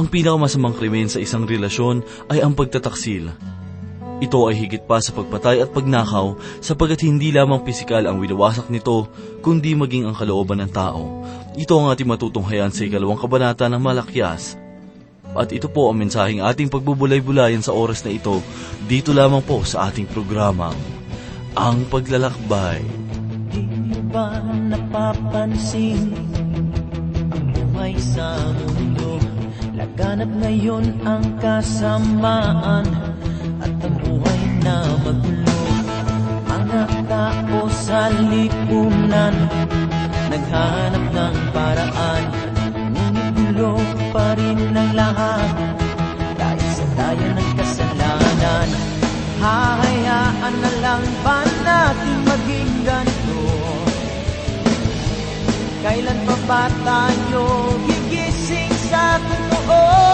Ang pinakamasamang krimen sa isang relasyon ay ang pagtataksil. Ito ay higit pa sa pagpatay at pagnakaw sapagkat hindi lamang pisikal ang winawasak nito, kundi maging ang kalooban ng tao. Ito ang ating matutunghayan sa ikalawang kabanata ng Malakyas. At ito po ang mensaheng ating pagbubulay-bulayan sa oras na ito, dito lamang po sa ating programang, Ang Paglalakbay. Di ba napapansin ang buhay sa mundo? Laganap ngayon ang kasamaan at ang buhay na magulo. Mga tao sa lipunan naghanap ng paraan. Ngunit gulo pa rin ang lahat dahil sa daya ng kasalanan. Hahayaan na lang ba natin maging ganito? Kailan pa ba tayo sa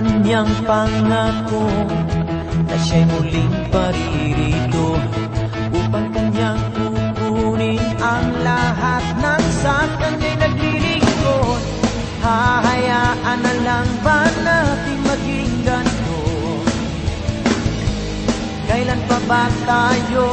kanyang pangako Na siya'y muling paririto Upang kanyang kukunin ang lahat ng sa kanya'y naglilingkod Hahayaan na lang ba natin maging ganito? Kailan pa ba tayo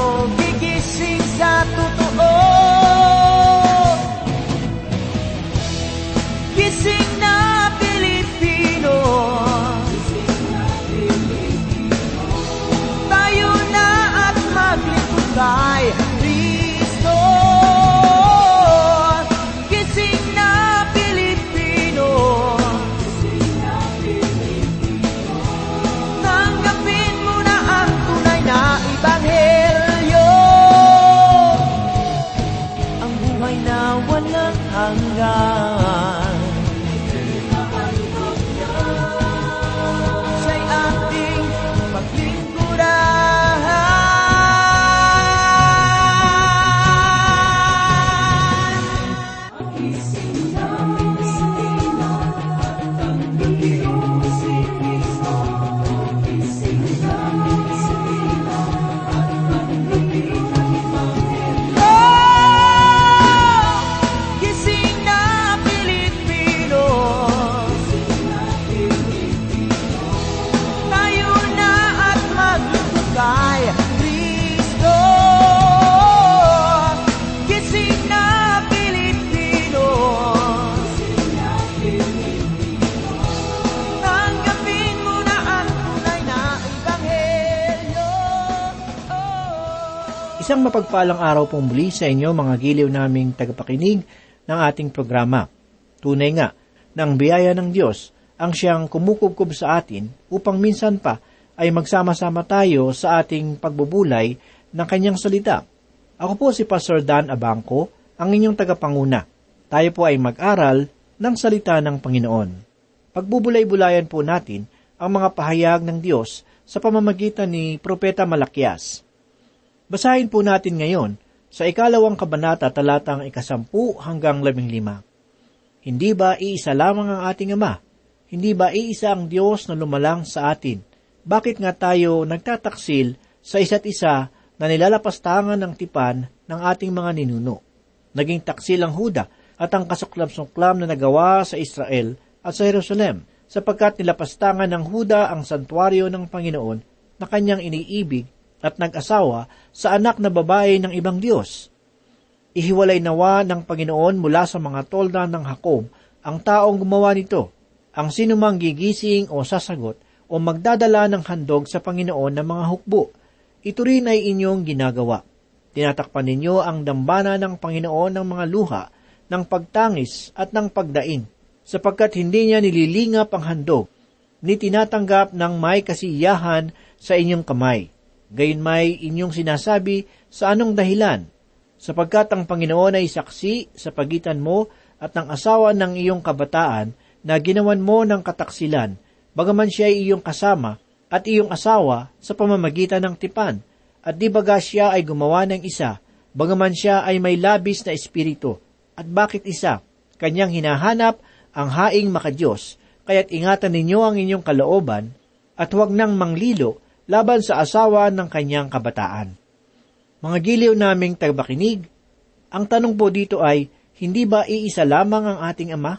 walang hanggan Isang mapagpalang araw pong muli sa inyo mga giliw naming tagapakinig ng ating programa. Tunay nga ang biyaya ng Diyos ang siyang kumukubkob sa atin upang minsan pa ay magsama-sama tayo sa ating pagbubulay ng kanyang salita. Ako po si Pastor Dan Abangco, ang inyong tagapanguna. Tayo po ay mag-aral ng salita ng Panginoon. Pagbubulay-bulayan po natin ang mga pahayag ng Diyos sa pamamagitan ni Propeta Malakias. Basahin po natin ngayon sa ikalawang kabanata talatang ikasampu hanggang labing lima. Hindi ba iisa lamang ang ating Ama? Hindi ba iisa ang Diyos na lumalang sa atin? Bakit nga tayo nagtataksil sa isa't isa na nilalapastangan ng tipan ng ating mga ninuno? Naging taksil ang Huda at ang kasuklam-suklam na nagawa sa Israel at sa Jerusalem, sapagkat nilapastangan ng Huda ang santuario ng Panginoon na kanyang iniibig at nag-asawa sa anak na babae ng ibang Diyos. Ihiwalay nawa ng Panginoon mula sa mga tolda ng Hakob ang taong gumawa nito, ang sinumang gigising o sasagot o magdadala ng handog sa Panginoon ng mga hukbo. Ito rin ay inyong ginagawa. Tinatakpan ninyo ang dambana ng Panginoon ng mga luha, ng pagtangis at ng pagdain, sapagkat hindi niya nililingap ang handog. ni tinatanggap ng may kasiyahan sa inyong kamay. Gayon may inyong sinasabi sa anong dahilan, sapagkat ang Panginoon ay saksi sa pagitan mo at ng asawa ng iyong kabataan na ginawan mo ng kataksilan, bagaman siya ay iyong kasama at iyong asawa sa pamamagitan ng tipan, at di baga siya ay gumawa ng isa, bagaman siya ay may labis na espiritu. At bakit isa? Kanyang hinahanap ang haing makadiyos, kaya't ingatan ninyo ang inyong kalooban, at huwag nang manglilo laban sa asawa ng kanyang kabataan. Mga giliw naming tagbakinig, ang tanong po dito ay, hindi ba iisa lamang ang ating ama?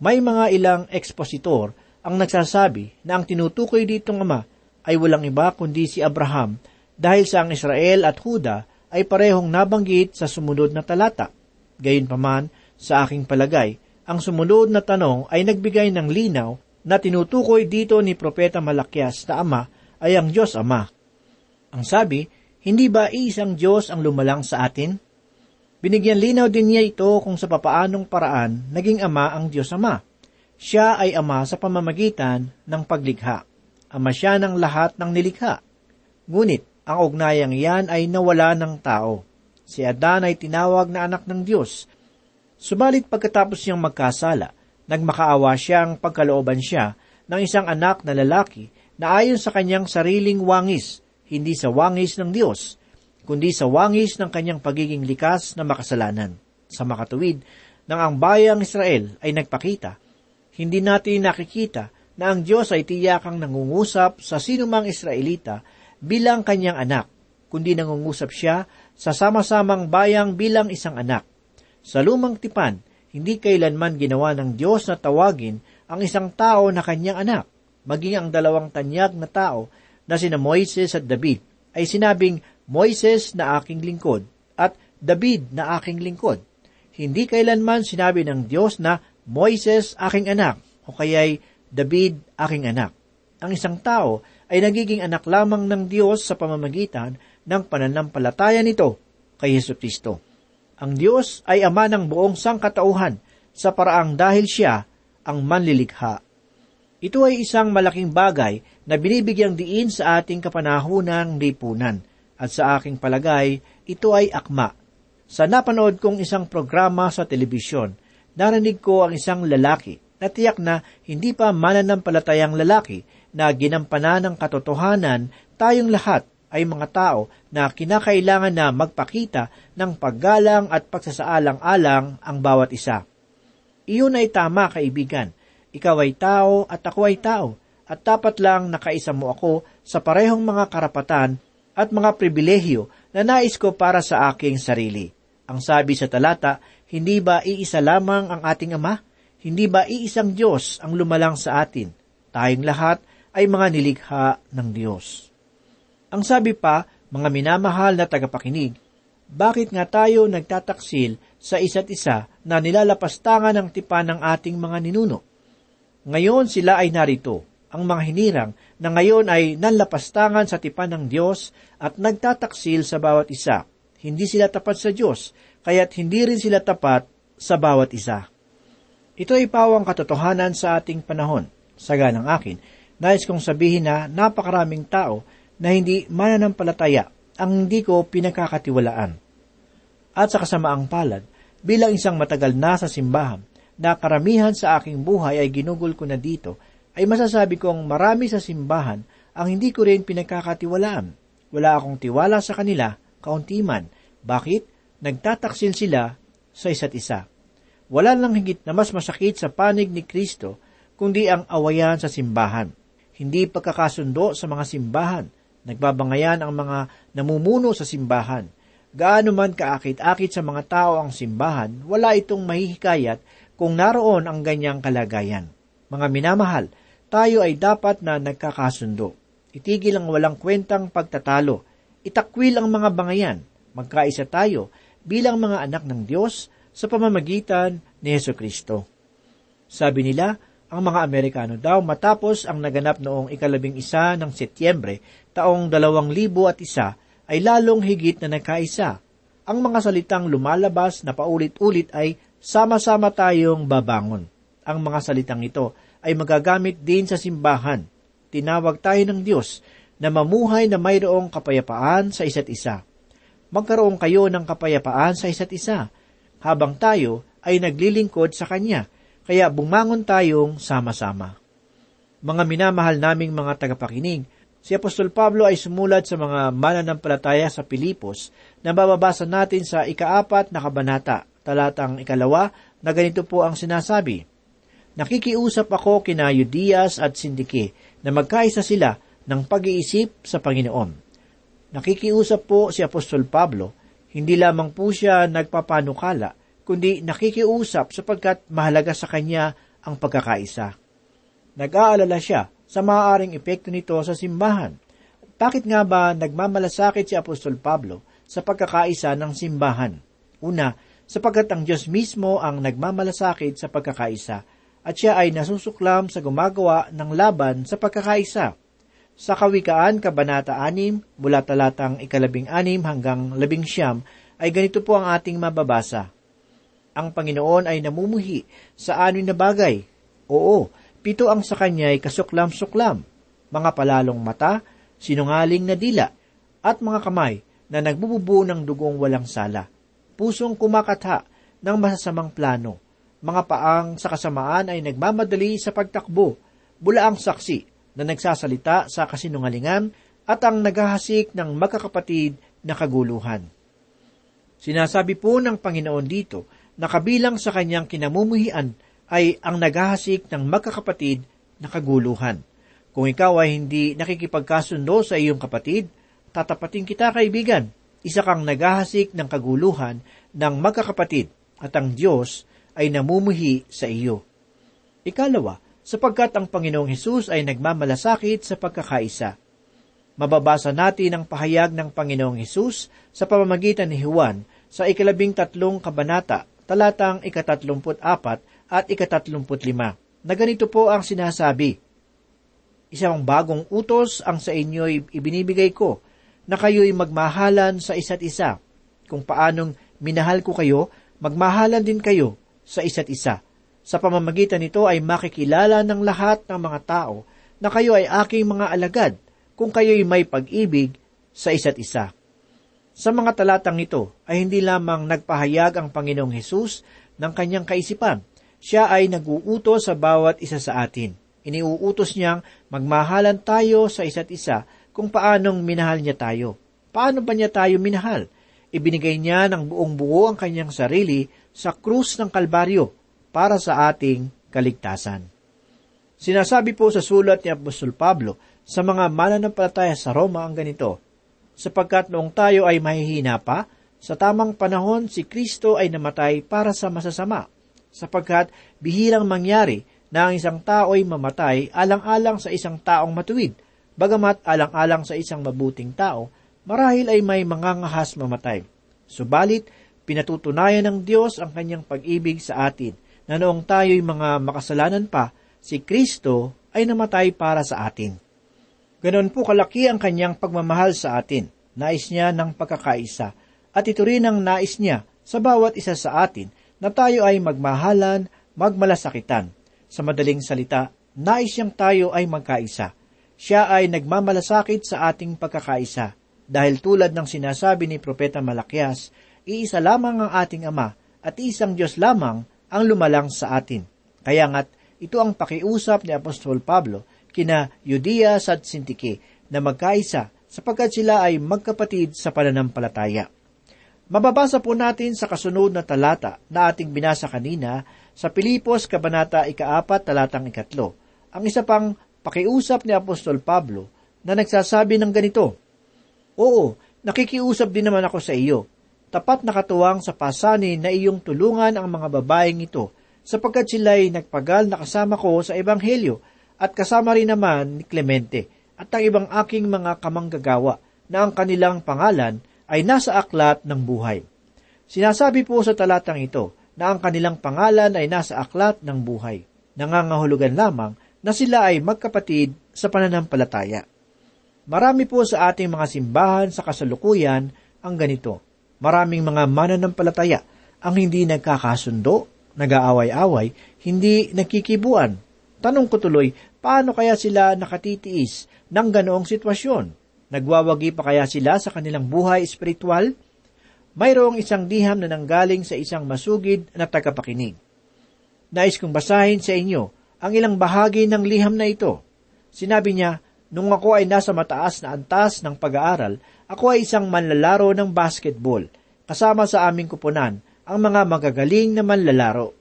May mga ilang ekspositor ang nagsasabi na ang tinutukoy ditong ama ay walang iba kundi si Abraham dahil sa ang Israel at Huda ay parehong nabanggit sa sumunod na talata. Gayunpaman, sa aking palagay, ang sumunod na tanong ay nagbigay ng linaw na tinutukoy dito ni Propeta Malakyas na ama ay ang Diyos Ama. Ang sabi, hindi ba isang Diyos ang lumalang sa atin? Binigyan linaw din niya ito kung sa papaanong paraan naging ama ang Diyos Ama. Siya ay ama sa pamamagitan ng paglikha. Ama siya ng lahat ng nilikha. Ngunit, ang ugnayang iyan ay nawala ng tao. Si Adan ay tinawag na anak ng Diyos. Subalit pagkatapos niyang magkasala, nagmakaawa siyang pagkalooban siya ng isang anak na lalaki na ayon sa kanyang sariling wangis, hindi sa wangis ng Diyos, kundi sa wangis ng kanyang pagiging likas na makasalanan. Sa makatuwid, nang ang bayang Israel ay nagpakita, hindi natin nakikita na ang Diyos ay tiyakang nangungusap sa sinumang Israelita bilang kanyang anak, kundi nangungusap siya sa sama-samang bayang bilang isang anak. Sa lumang tipan, hindi kailanman ginawa ng Diyos na tawagin ang isang tao na kanyang anak, maging ang dalawang tanyag na tao na sina Moises at David ay sinabing Moises na aking lingkod at David na aking lingkod. Hindi kailanman sinabi ng Diyos na Moises aking anak o kaya'y David aking anak. Ang isang tao ay nagiging anak lamang ng Diyos sa pamamagitan ng pananampalataya nito kay Yesu Kristo. Ang Diyos ay ama ng buong sangkatauhan sa paraang dahil siya ang manlilikha. Ito ay isang malaking bagay na binibigyang diin sa ating kapanahunang lipunan – at sa aking palagay, ito ay akma. Sa napanood kong isang programa sa telebisyon, narinig ko ang isang lalaki na tiyak na hindi pa mananampalatayang lalaki na ginampanan ng katotohanan tayong lahat ay mga tao na kinakailangan na magpakita ng paggalang at pagsasaalang-alang ang bawat isa. Iyon ay tama, kaibigan. Ikaw ay tao at ako ay tao, at dapat lang nakaisa mo ako sa parehong mga karapatan at mga pribilehyo na nais ko para sa aking sarili. Ang sabi sa talata, hindi ba iisa lamang ang ating Ama? Hindi ba iisang Diyos ang lumalang sa atin? Tayong lahat ay mga nilikha ng Diyos. Ang sabi pa, mga minamahal na tagapakinig, bakit nga tayo nagtataksil sa isa't isa na nilalapastangan ng tipan ng ating mga ninuno? Ngayon sila ay narito, ang mga hinirang na ngayon ay nanlapastangan sa tipan ng Diyos at nagtataksil sa bawat isa. Hindi sila tapat sa Diyos, kaya't hindi rin sila tapat sa bawat isa. Ito ay pawang katotohanan sa ating panahon. Saga ng akin, nais kong sabihin na napakaraming tao na hindi mananampalataya ang hindi ko pinakakatiwalaan. At sa kasamaang palad, bilang isang matagal na sa simbahan, na karamihan sa aking buhay ay ginugol ko na dito, ay masasabi kong marami sa simbahan ang hindi ko rin pinagkakatiwalaan. Wala akong tiwala sa kanila, kaunti man. Bakit? Nagtataksil sila sa isa't isa. Wala lang higit na mas masakit sa panig ni Kristo, kundi ang awayan sa simbahan. Hindi pagkakasundo sa mga simbahan. Nagbabangayan ang mga namumuno sa simbahan. Gaano man kaakit-akit sa mga tao ang simbahan, wala itong mahihikayat kung naroon ang ganyang kalagayan. Mga minamahal, tayo ay dapat na nagkakasundo. Itigil ang walang kwentang pagtatalo. Itakwil ang mga bangayan. Magkaisa tayo bilang mga anak ng Diyos sa pamamagitan ni Yesu Kristo. Sabi nila, ang mga Amerikano daw matapos ang naganap noong ikalabing isa ng Setyembre taong dalawang libo at isa ay lalong higit na nagkaisa. Ang mga salitang lumalabas na paulit-ulit ay sama-sama tayong babangon. Ang mga salitang ito ay magagamit din sa simbahan. Tinawag tayo ng Diyos na mamuhay na mayroong kapayapaan sa isa't isa. Magkaroon kayo ng kapayapaan sa isa't isa habang tayo ay naglilingkod sa Kanya, kaya bumangon tayong sama-sama. Mga minamahal naming mga tagapakinig, si Apostol Pablo ay sumulat sa mga mananampalataya sa Pilipos na bababasa natin sa ikaapat na kabanata, talatang ikalawa, na ganito po ang sinasabi, Nakikiusap ako kina Yudias at Sindike na magkaisa sila ng pag-iisip sa Panginoon. Nakikiusap po si Apostol Pablo, hindi lamang po siya nagpapanukala, kundi nakikiusap sapagkat mahalaga sa kanya ang pagkakaisa. Nag-aalala siya sa maaaring epekto nito sa simbahan. Bakit nga ba nagmamalasakit si Apostol Pablo sa pagkakaisa ng simbahan? Una, sapagkat ang Diyos mismo ang nagmamalasakit sa pagkakaisa at siya ay nasusuklam sa gumagawa ng laban sa pagkakaisa. Sa Kawikaan, Kabanata 6, mula talatang ikalabing anim hanggang labing siyam, ay ganito po ang ating mababasa. Ang Panginoon ay namumuhi sa anoy na bagay. Oo, pito ang sa kanya ay kasuklam-suklam, mga palalong mata, sinungaling na dila, at mga kamay na nagbububo ng dugong walang sala, pusong kumakatha ng masasamang plano, mga paang sa kasamaan ay nagmamadali sa pagtakbo, bula ang saksi na nagsasalita sa kasinungalingan at ang naghahasik ng magkakapatid na kaguluhan. Sinasabi po ng Panginoon dito na kabilang sa kanyang kinamumuhian ay ang naghahasik ng magkakapatid na kaguluhan. Kung ikaw ay hindi nakikipagkasundo sa iyong kapatid, tatapating kita kaibigan. Isa kang naghahasik ng kaguluhan ng magkakapatid at ang Diyos ay namumuhi sa iyo. Ikalawa, sapagkat ang Panginoong Hesus ay nagmamalasakit sa pagkakaisa. Mababasa natin ang pahayag ng Panginoong Hesus sa pamamagitan ni Juan sa ikalabing tatlong kabanata, talatang ikatatlumput apat at ikatatlumput lima, na ganito po ang sinasabi, Isang bagong utos ang sa inyo'y ibinibigay ko, na kayo'y magmahalan sa isa't isa. Kung paanong minahal ko kayo, magmahalan din kayo sa isa't isa. Sa pamamagitan nito ay makikilala ng lahat ng mga tao na kayo ay aking mga alagad kung kayo'y may pag-ibig sa isa't isa. Sa mga talatang ito ay hindi lamang nagpahayag ang Panginoong Hesus ng kanyang kaisipan. Siya ay naguutos sa bawat isa sa atin. Iniuutos niyang magmahalan tayo sa isa't isa kung paanong minahal niya tayo. Paano ba niya tayo minahal? Ibinigay niya ng buong buo ang kanyang sarili sa krus ng Kalbaryo para sa ating kaligtasan. Sinasabi po sa sulat ni Apostol Pablo sa mga mananampalataya sa Roma ang ganito, sapagkat noong tayo ay mahihina pa, sa tamang panahon si Kristo ay namatay para sa masasama, sapagkat bihirang mangyari na ang isang tao ay mamatay alang-alang sa isang taong matuwid, bagamat alang-alang sa isang mabuting tao, marahil ay may mangangahas mamatay. Subalit, Pinatutunayan ng Diyos ang kanyang pag-ibig sa atin na noong tayo'y mga makasalanan pa, si Kristo ay namatay para sa atin. Ganon po kalaki ang kanyang pagmamahal sa atin. Nais niya ng pagkakaisa. At ito rin ang nais niya sa bawat isa sa atin na tayo ay magmahalan, magmalasakitan. Sa madaling salita, nais niyang tayo ay magkaisa. Siya ay nagmamalasakit sa ating pagkakaisa. Dahil tulad ng sinasabi ni Propeta Malakias, iisa lamang ang ating Ama at isang Diyos lamang ang lumalang sa atin. Kaya nga't ito ang pakiusap ni Apostol Pablo kina Yudias at Sintike na magkaisa sapagkat sila ay magkapatid sa pananampalataya. Mababasa po natin sa kasunod na talata na ating binasa kanina sa Pilipos Kabanata ikaapat talatang ikatlo, ang isa pang pakiusap ni Apostol Pablo na nagsasabi ng ganito, Oo, nakikiusap din naman ako sa iyo, tapat na katuwang sa pasanin na iyong tulungan ang mga babaeng ito, sapagkat sila'y nagpagal na kasama ko sa Ebanghelyo, at kasama rin naman ni Clemente, at ang ibang aking mga kamanggagawa, na ang kanilang pangalan ay nasa aklat ng buhay. Sinasabi po sa talatang ito na ang kanilang pangalan ay nasa aklat ng buhay. Nangangahulugan lamang na sila ay magkapatid sa pananampalataya. Marami po sa ating mga simbahan sa kasalukuyan ang ganito Maraming mga mananampalataya ang hindi nagkakasundo, nag-aaway-away, hindi nagkikibuan. Tanong ko tuloy, paano kaya sila nakatitiis ng ganoong sitwasyon? Nagwawagi pa kaya sila sa kanilang buhay espiritual? Mayroong isang diham na nanggaling sa isang masugid na tagapakinig. Nais kong basahin sa inyo ang ilang bahagi ng liham na ito. Sinabi niya, Nung ako ay nasa mataas na antas ng pag-aaral, ako ay isang manlalaro ng basketball. Kasama sa aming kupunan ang mga magagaling na manlalaro.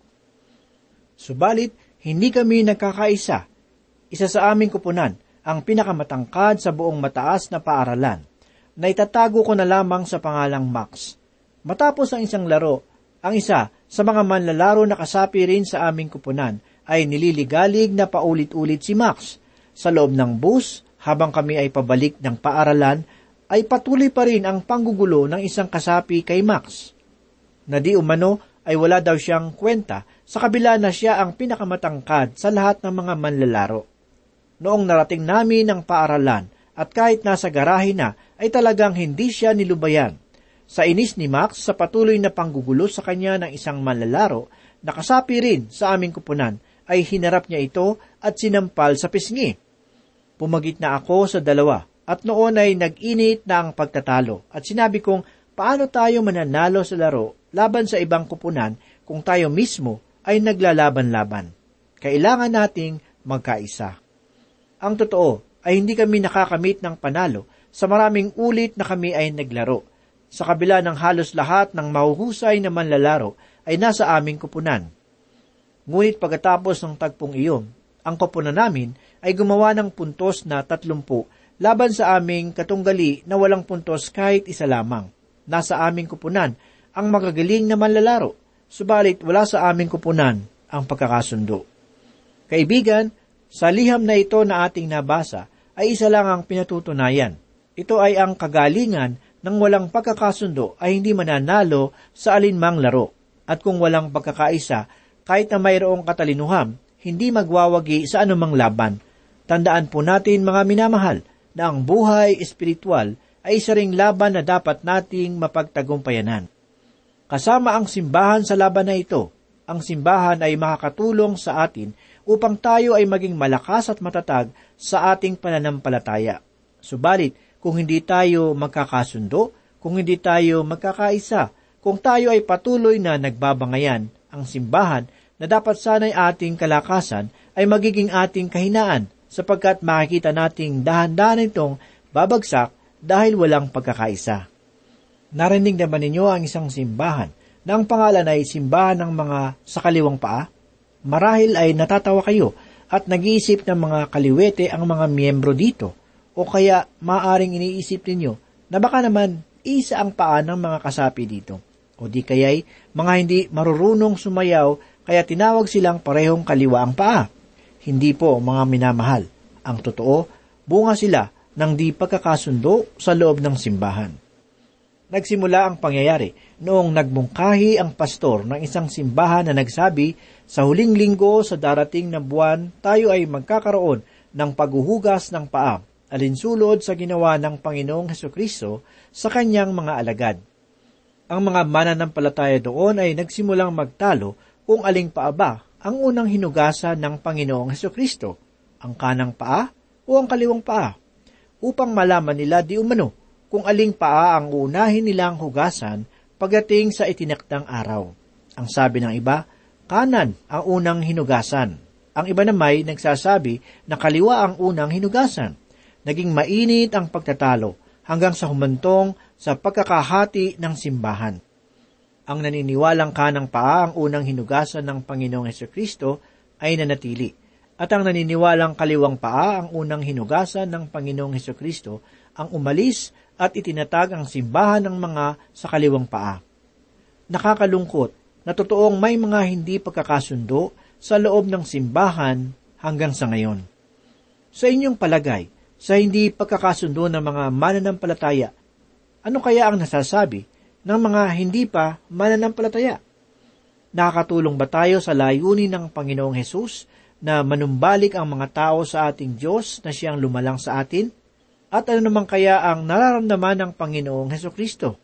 Subalit, hindi kami nagkakaisa. Isa sa aming kupunan, ang pinakamatangkad sa buong mataas na paaralan, na itatago ko na lamang sa pangalang Max. Matapos ang isang laro, ang isa sa mga manlalaro na kasapi rin sa aming kupunan ay nililigalig na paulit-ulit si Max. Sa loob ng bus, habang kami ay pabalik ng paaralan, ay patuloy pa rin ang panggugulo ng isang kasapi kay Max. Na di umano ay wala daw siyang kwenta sa kabila na siya ang pinakamatangkad sa lahat ng mga manlalaro. Noong narating namin ang paaralan at kahit nasa garahe na ay talagang hindi siya nilubayan. Sa inis ni Max sa patuloy na panggugulo sa kanya ng isang manlalaro, nakasapi rin sa aming kupunan ay hinarap niya ito at sinampal sa pisngi. Pumagit na ako sa dalawa at noon ay nag-init na ang pagtatalo at sinabi kong paano tayo mananalo sa laro laban sa ibang kupunan kung tayo mismo ay naglalaban-laban. Kailangan nating magkaisa. Ang totoo ay hindi kami nakakamit ng panalo sa maraming ulit na kami ay naglaro. Sa kabila ng halos lahat ng mahuhusay na manlalaro ay nasa aming kupunan. Ngunit pagkatapos ng tagpong iyon, ang kupunan namin ay gumawa ng puntos na tatlumpu laban sa aming katunggali na walang puntos kahit isa lamang. Nasa aming kupunan ang magagaling na manlalaro, subalit wala sa aming kupunan ang pagkakasundo. Kaibigan, sa liham na ito na ating nabasa ay isa lang ang pinatutunayan. Ito ay ang kagalingan ng walang pagkakasundo ay hindi mananalo sa alinmang laro. At kung walang pagkakaisa, kahit na mayroong katalinuham, hindi magwawagi sa anumang laban. Tandaan po natin mga minamahal na ang buhay espiritual ay isa ring laban na dapat nating mapagtagumpayanan. Kasama ang simbahan sa laban na ito, ang simbahan ay makakatulong sa atin upang tayo ay maging malakas at matatag sa ating pananampalataya. Subalit, kung hindi tayo magkakasundo, kung hindi tayo magkakaisa, kung tayo ay patuloy na nagbabangayan, ang simbahan na dapat sana'y ating kalakasan ay magiging ating kahinaan sapagkat makikita nating dahan-dahan itong babagsak dahil walang pagkakaisa. Narinig naman ninyo ang isang simbahan na ang pangalan ay simbahan ng mga sa kaliwang paa? Marahil ay natatawa kayo at nag-iisip ng mga kaliwete ang mga miyembro dito o kaya maaring iniisip ninyo na baka naman isa ang paa ng mga kasapi dito. O di kaya'y mga hindi marurunong sumayaw kaya tinawag silang parehong kaliwa ang paa. Hindi po mga minamahal. Ang totoo, bunga sila ng di pagkakasundo sa loob ng simbahan. Nagsimula ang pangyayari noong nagmungkahi ang pastor ng isang simbahan na nagsabi, sa huling linggo sa darating na buwan, tayo ay magkakaroon ng paghuhugas ng paa, alinsulod sa ginawa ng Panginoong Heso Kristo sa kanyang mga alagad. Ang mga mananampalataya doon ay nagsimulang magtalo kung aling paa ba ang unang hinugasan ng Panginoong Heso Kristo, ang kanang paa o ang kaliwang paa, upang malaman nila di umano kung aling paa ang unahin nilang hugasan pagdating sa itinakdang araw. Ang sabi ng iba, kanan ang unang hinugasan. Ang iba naman nagsasabi na kaliwa ang unang hinugasan. Naging mainit ang pagtatalo hanggang sa humantong sa pagkakahati ng simbahan. Ang naniniwalang kanang paa ang unang hinugasan ng Panginoong Heso Kristo ay nanatili, at ang naniniwalang kaliwang paa ang unang hinugasan ng Panginoong Heso Kristo ang umalis at itinatag ang simbahan ng mga sa kaliwang paa. Nakakalungkot na totoong may mga hindi pagkakasundo sa loob ng simbahan hanggang sa ngayon. Sa inyong palagay, sa hindi pagkakasundo ng mga mananampalataya, ano kaya ang nasasabi ng mga hindi pa mananampalataya? Nakakatulong ba tayo sa layunin ng Panginoong Hesus na manumbalik ang mga tao sa ating Diyos na siyang lumalang sa atin? At ano naman kaya ang nararamdaman ng Panginoong Heso Kristo?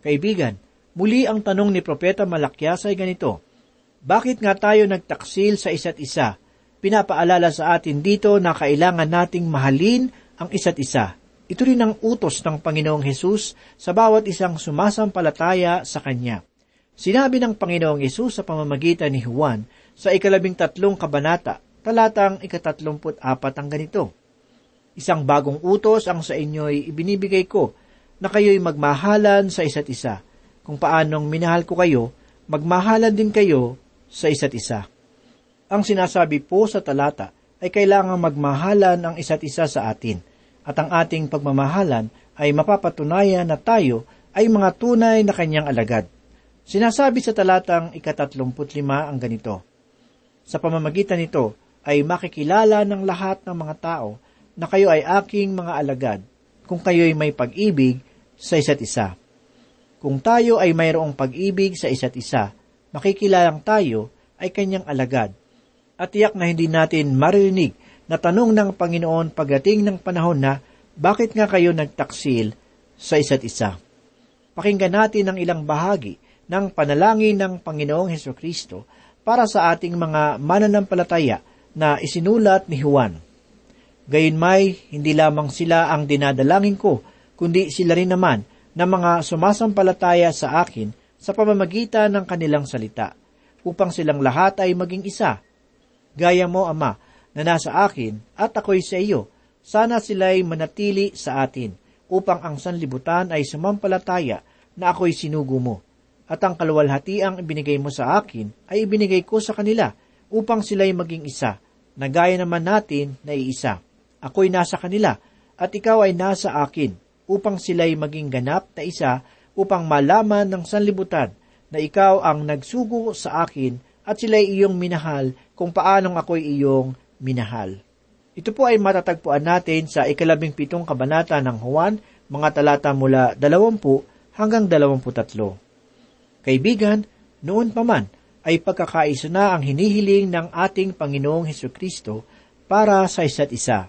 Kaibigan, muli ang tanong ni Propeta Malakyas ay ganito, Bakit nga tayo nagtaksil sa isa't isa pinapaalala sa atin dito na kailangan nating mahalin ang isa't isa. Ito rin ang utos ng Panginoong Hesus sa bawat isang sumasampalataya sa Kanya. Sinabi ng Panginoong Hesus sa pamamagitan ni Juan sa ikalabing tatlong kabanata, talatang ikatatlumput apat ang ganito. Isang bagong utos ang sa inyo'y ibinibigay ko, na kayo'y magmahalan sa isa't isa. Kung paanong minahal ko kayo, magmahalan din kayo sa isa't isa. Ang sinasabi po sa talata ay kailangang magmahalan ang isa't isa sa atin, at ang ating pagmamahalan ay mapapatunayan na tayo ay mga tunay na kanyang alagad. Sinasabi sa talatang ikatatlumput lima ang ganito, Sa pamamagitan nito ay makikilala ng lahat ng mga tao na kayo ay aking mga alagad kung kayo'y may pag-ibig sa isa't isa. Kung tayo ay mayroong pag-ibig sa isa't isa, makikilalang tayo ay kanyang alagad. At tiyak na hindi natin maririnig na tanong ng Panginoon pagdating ng panahon na bakit nga kayo nagtaksil sa isa't isa. Pakinggan natin ang ilang bahagi ng panalangin ng Panginoong Heso Kristo para sa ating mga mananampalataya na isinulat ni Juan. Gayunmay, hindi lamang sila ang dinadalangin ko, kundi sila rin naman na mga sumasampalataya sa akin sa pamamagitan ng kanilang salita, upang silang lahat ay maging isa. Gaya mo, Ama, na nasa akin at ako'y sa iyo, sana sila'y manatili sa atin, upang ang sanlibutan ay sumampalataya na ako'y sinugo mo. At ang kaluwalhatiang ibinigay mo sa akin ay ibinigay ko sa kanila, upang sila'y maging isa, na gaya naman natin na iisa ako'y nasa kanila, at ikaw ay nasa akin, upang sila'y maging ganap na isa, upang malaman ng sanlibutan na ikaw ang nagsugo sa akin at sila'y iyong minahal kung paanong ako'y iyong minahal. Ito po ay matatagpuan natin sa ikalabing pitong kabanata ng Juan, mga talata mula dalawampu hanggang dalawampu tatlo. Kaibigan, noon pa man ay pagkakaisa na ang hinihiling ng ating Panginoong Heso Kristo para sa isa't isa.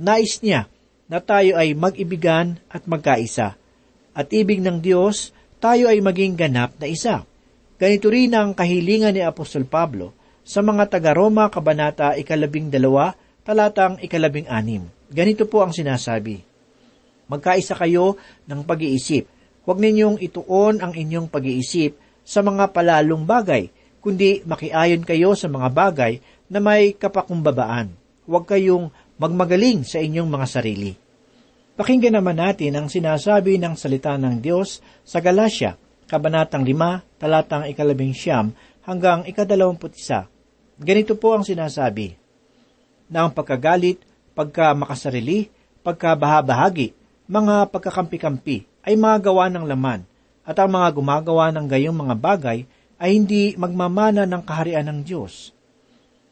Nais niya na tayo ay mag-ibigan at magkaisa. At ibig ng Diyos, tayo ay maging ganap na isa. Ganito rin ang kahilingan ni Apostol Pablo sa mga taga-Roma Kabanata ikalabing dalawa, talatang ikalabing anim. Ganito po ang sinasabi. Magkaisa kayo ng pag-iisip. Huwag ninyong ituon ang inyong pag-iisip sa mga palalong bagay, kundi makiayon kayo sa mga bagay na may kapakumbabaan. Huwag kayong magmagaling sa inyong mga sarili. Pakinggan naman natin ang sinasabi ng salita ng Diyos sa Galatia, Kabanatang 5, talatang ikalabing siyam hanggang ikadalawamput isa. Ganito po ang sinasabi, na ang pagkagalit, pagka makasarili, pagkabahabahagi, mga pagkakampi-kampi ay mga gawa ng laman, at ang mga gumagawa ng gayong mga bagay ay hindi magmamana ng kaharian ng Diyos.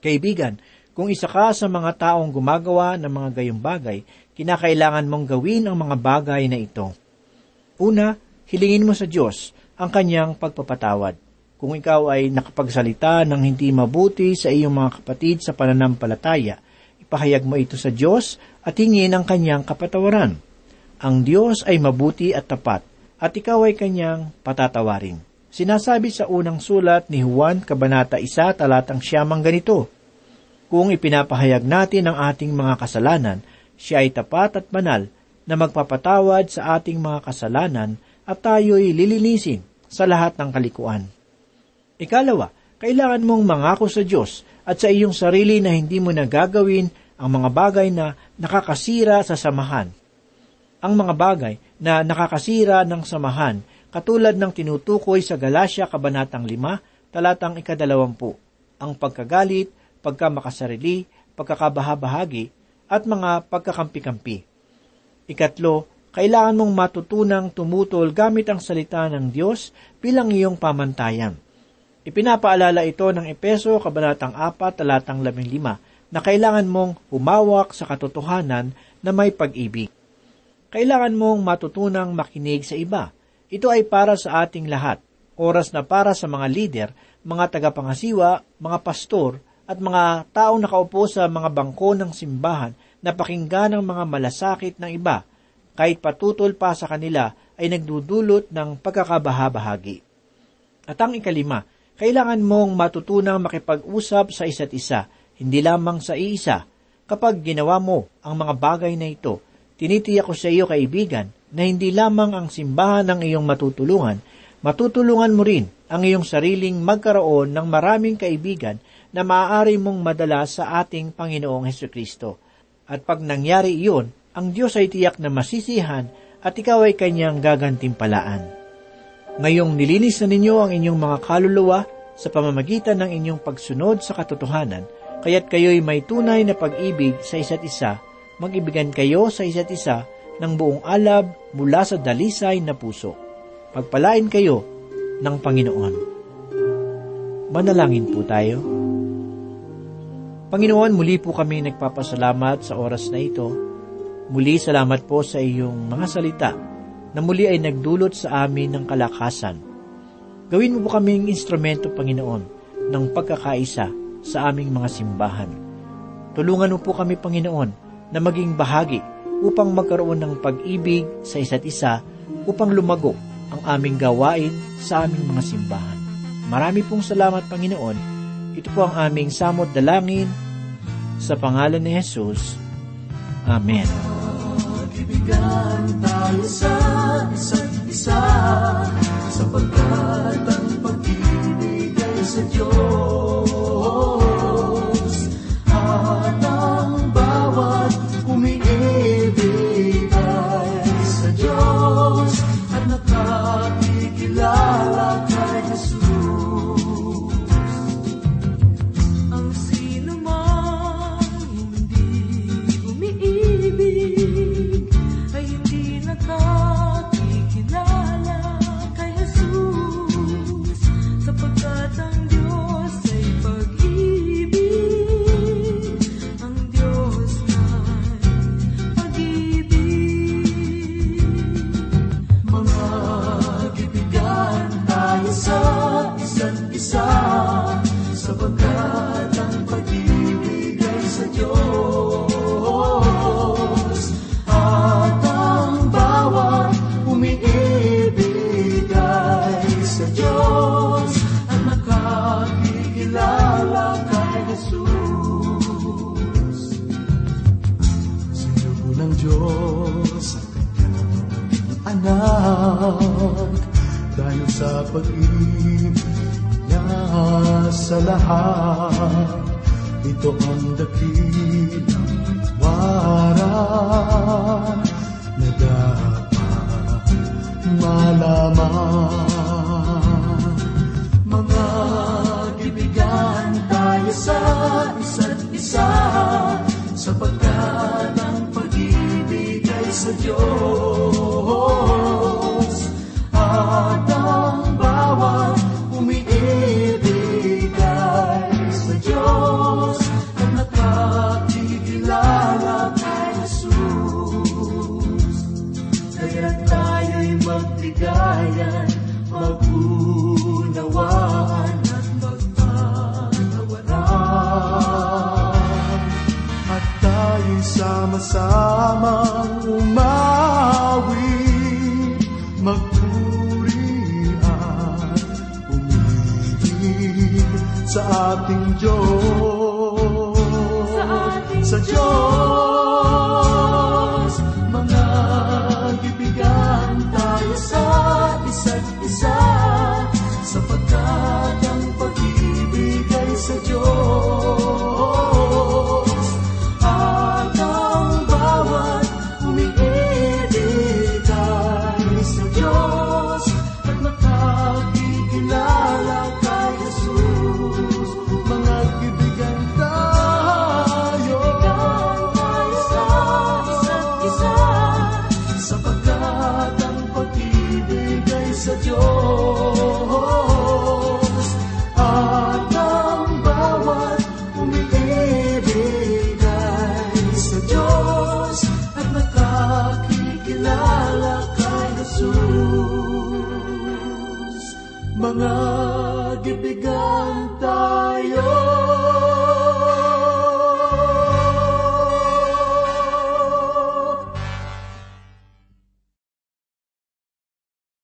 Kaibigan, kung isa ka sa mga taong gumagawa ng mga gayong bagay, kinakailangan mong gawin ang mga bagay na ito. Una, hilingin mo sa Diyos ang kanyang pagpapatawad. Kung ikaw ay nakapagsalita ng hindi mabuti sa iyong mga kapatid sa pananampalataya, ipahayag mo ito sa Diyos at hingin ang kanyang kapatawaran. Ang Diyos ay mabuti at tapat, at ikaw ay kanyang patatawarin. Sinasabi sa unang sulat ni Juan, Kabanata 1, talatang siyamang ganito, kung ipinapahayag natin ang ating mga kasalanan, siya ay tapat at banal na magpapatawad sa ating mga kasalanan at tayo'y lilinisin sa lahat ng kalikuan. Ikalawa, kailangan mong mangako sa Diyos at sa iyong sarili na hindi mo nagagawin ang mga bagay na nakakasira sa samahan. Ang mga bagay na nakakasira ng samahan, katulad ng tinutukoy sa Galatia Kabanatang 5, talatang ikadalawampu, ang pagkagalit, pagkamakasarili, pagkakabahabahagi, at mga pagkakampi-kampi. Ikatlo, kailangan mong matutunang tumutol gamit ang salita ng Diyos bilang iyong pamantayan. Ipinapaalala ito ng Epeso Kabanatang 4, talatang 15, na kailangan mong humawak sa katotohanan na may pag-ibig. Kailangan mong matutunang makinig sa iba. Ito ay para sa ating lahat. Oras na para sa mga lider, mga tagapangasiwa, mga pastor, at mga taong nakaupo sa mga bangko ng simbahan na pakinggan ang mga malasakit ng iba, kahit patutol pa sa kanila ay nagdudulot ng pagkakabahabahagi. At ang ikalima, kailangan mong matutunang makipag-usap sa isa't isa, hindi lamang sa iisa. Kapag ginawa mo ang mga bagay na ito, tinitiyak ko sa iyo, kaibigan, na hindi lamang ang simbahan ang iyong matutulungan, matutulungan mo rin ang iyong sariling magkaroon ng maraming kaibigan na maaari mong madala sa ating Panginoong Heso Kristo. At pag nangyari iyon, ang Diyos ay tiyak na masisihan at ikaw ay kanyang gagantimpalaan. Ngayong nilinis na ninyo ang inyong mga kaluluwa sa pamamagitan ng inyong pagsunod sa katotohanan, kaya't kayo'y may tunay na pag-ibig sa isa't isa, mag-ibigan kayo sa isa't isa ng buong alab mula sa dalisay na puso. Pagpalain kayo ng Panginoon. Manalangin po tayo. Panginoon, muli po kami nagpapasalamat sa oras na ito. Muli salamat po sa iyong mga salita na muli ay nagdulot sa amin ng kalakasan. Gawin mo po kaming instrumento, Panginoon, ng pagkakaisa sa aming mga simbahan. Tulungan mo po kami, Panginoon, na maging bahagi upang magkaroon ng pag-ibig sa isa't isa upang lumago ang aming gawain sa aming mga simbahan. Marami pong salamat, Panginoon. Ito po ang aming samot dalangin sa pangalan ni Jesus. Amen. Magbibigan tayo sa isa't isa sapagkat ang pag-ibig ay sa Diyos sa lahat. Ito ang dakilang waran na dapat malaman. Mga kaibigan tayo sa isa't isa sapagkat ang pag-ibig ay sa Diyos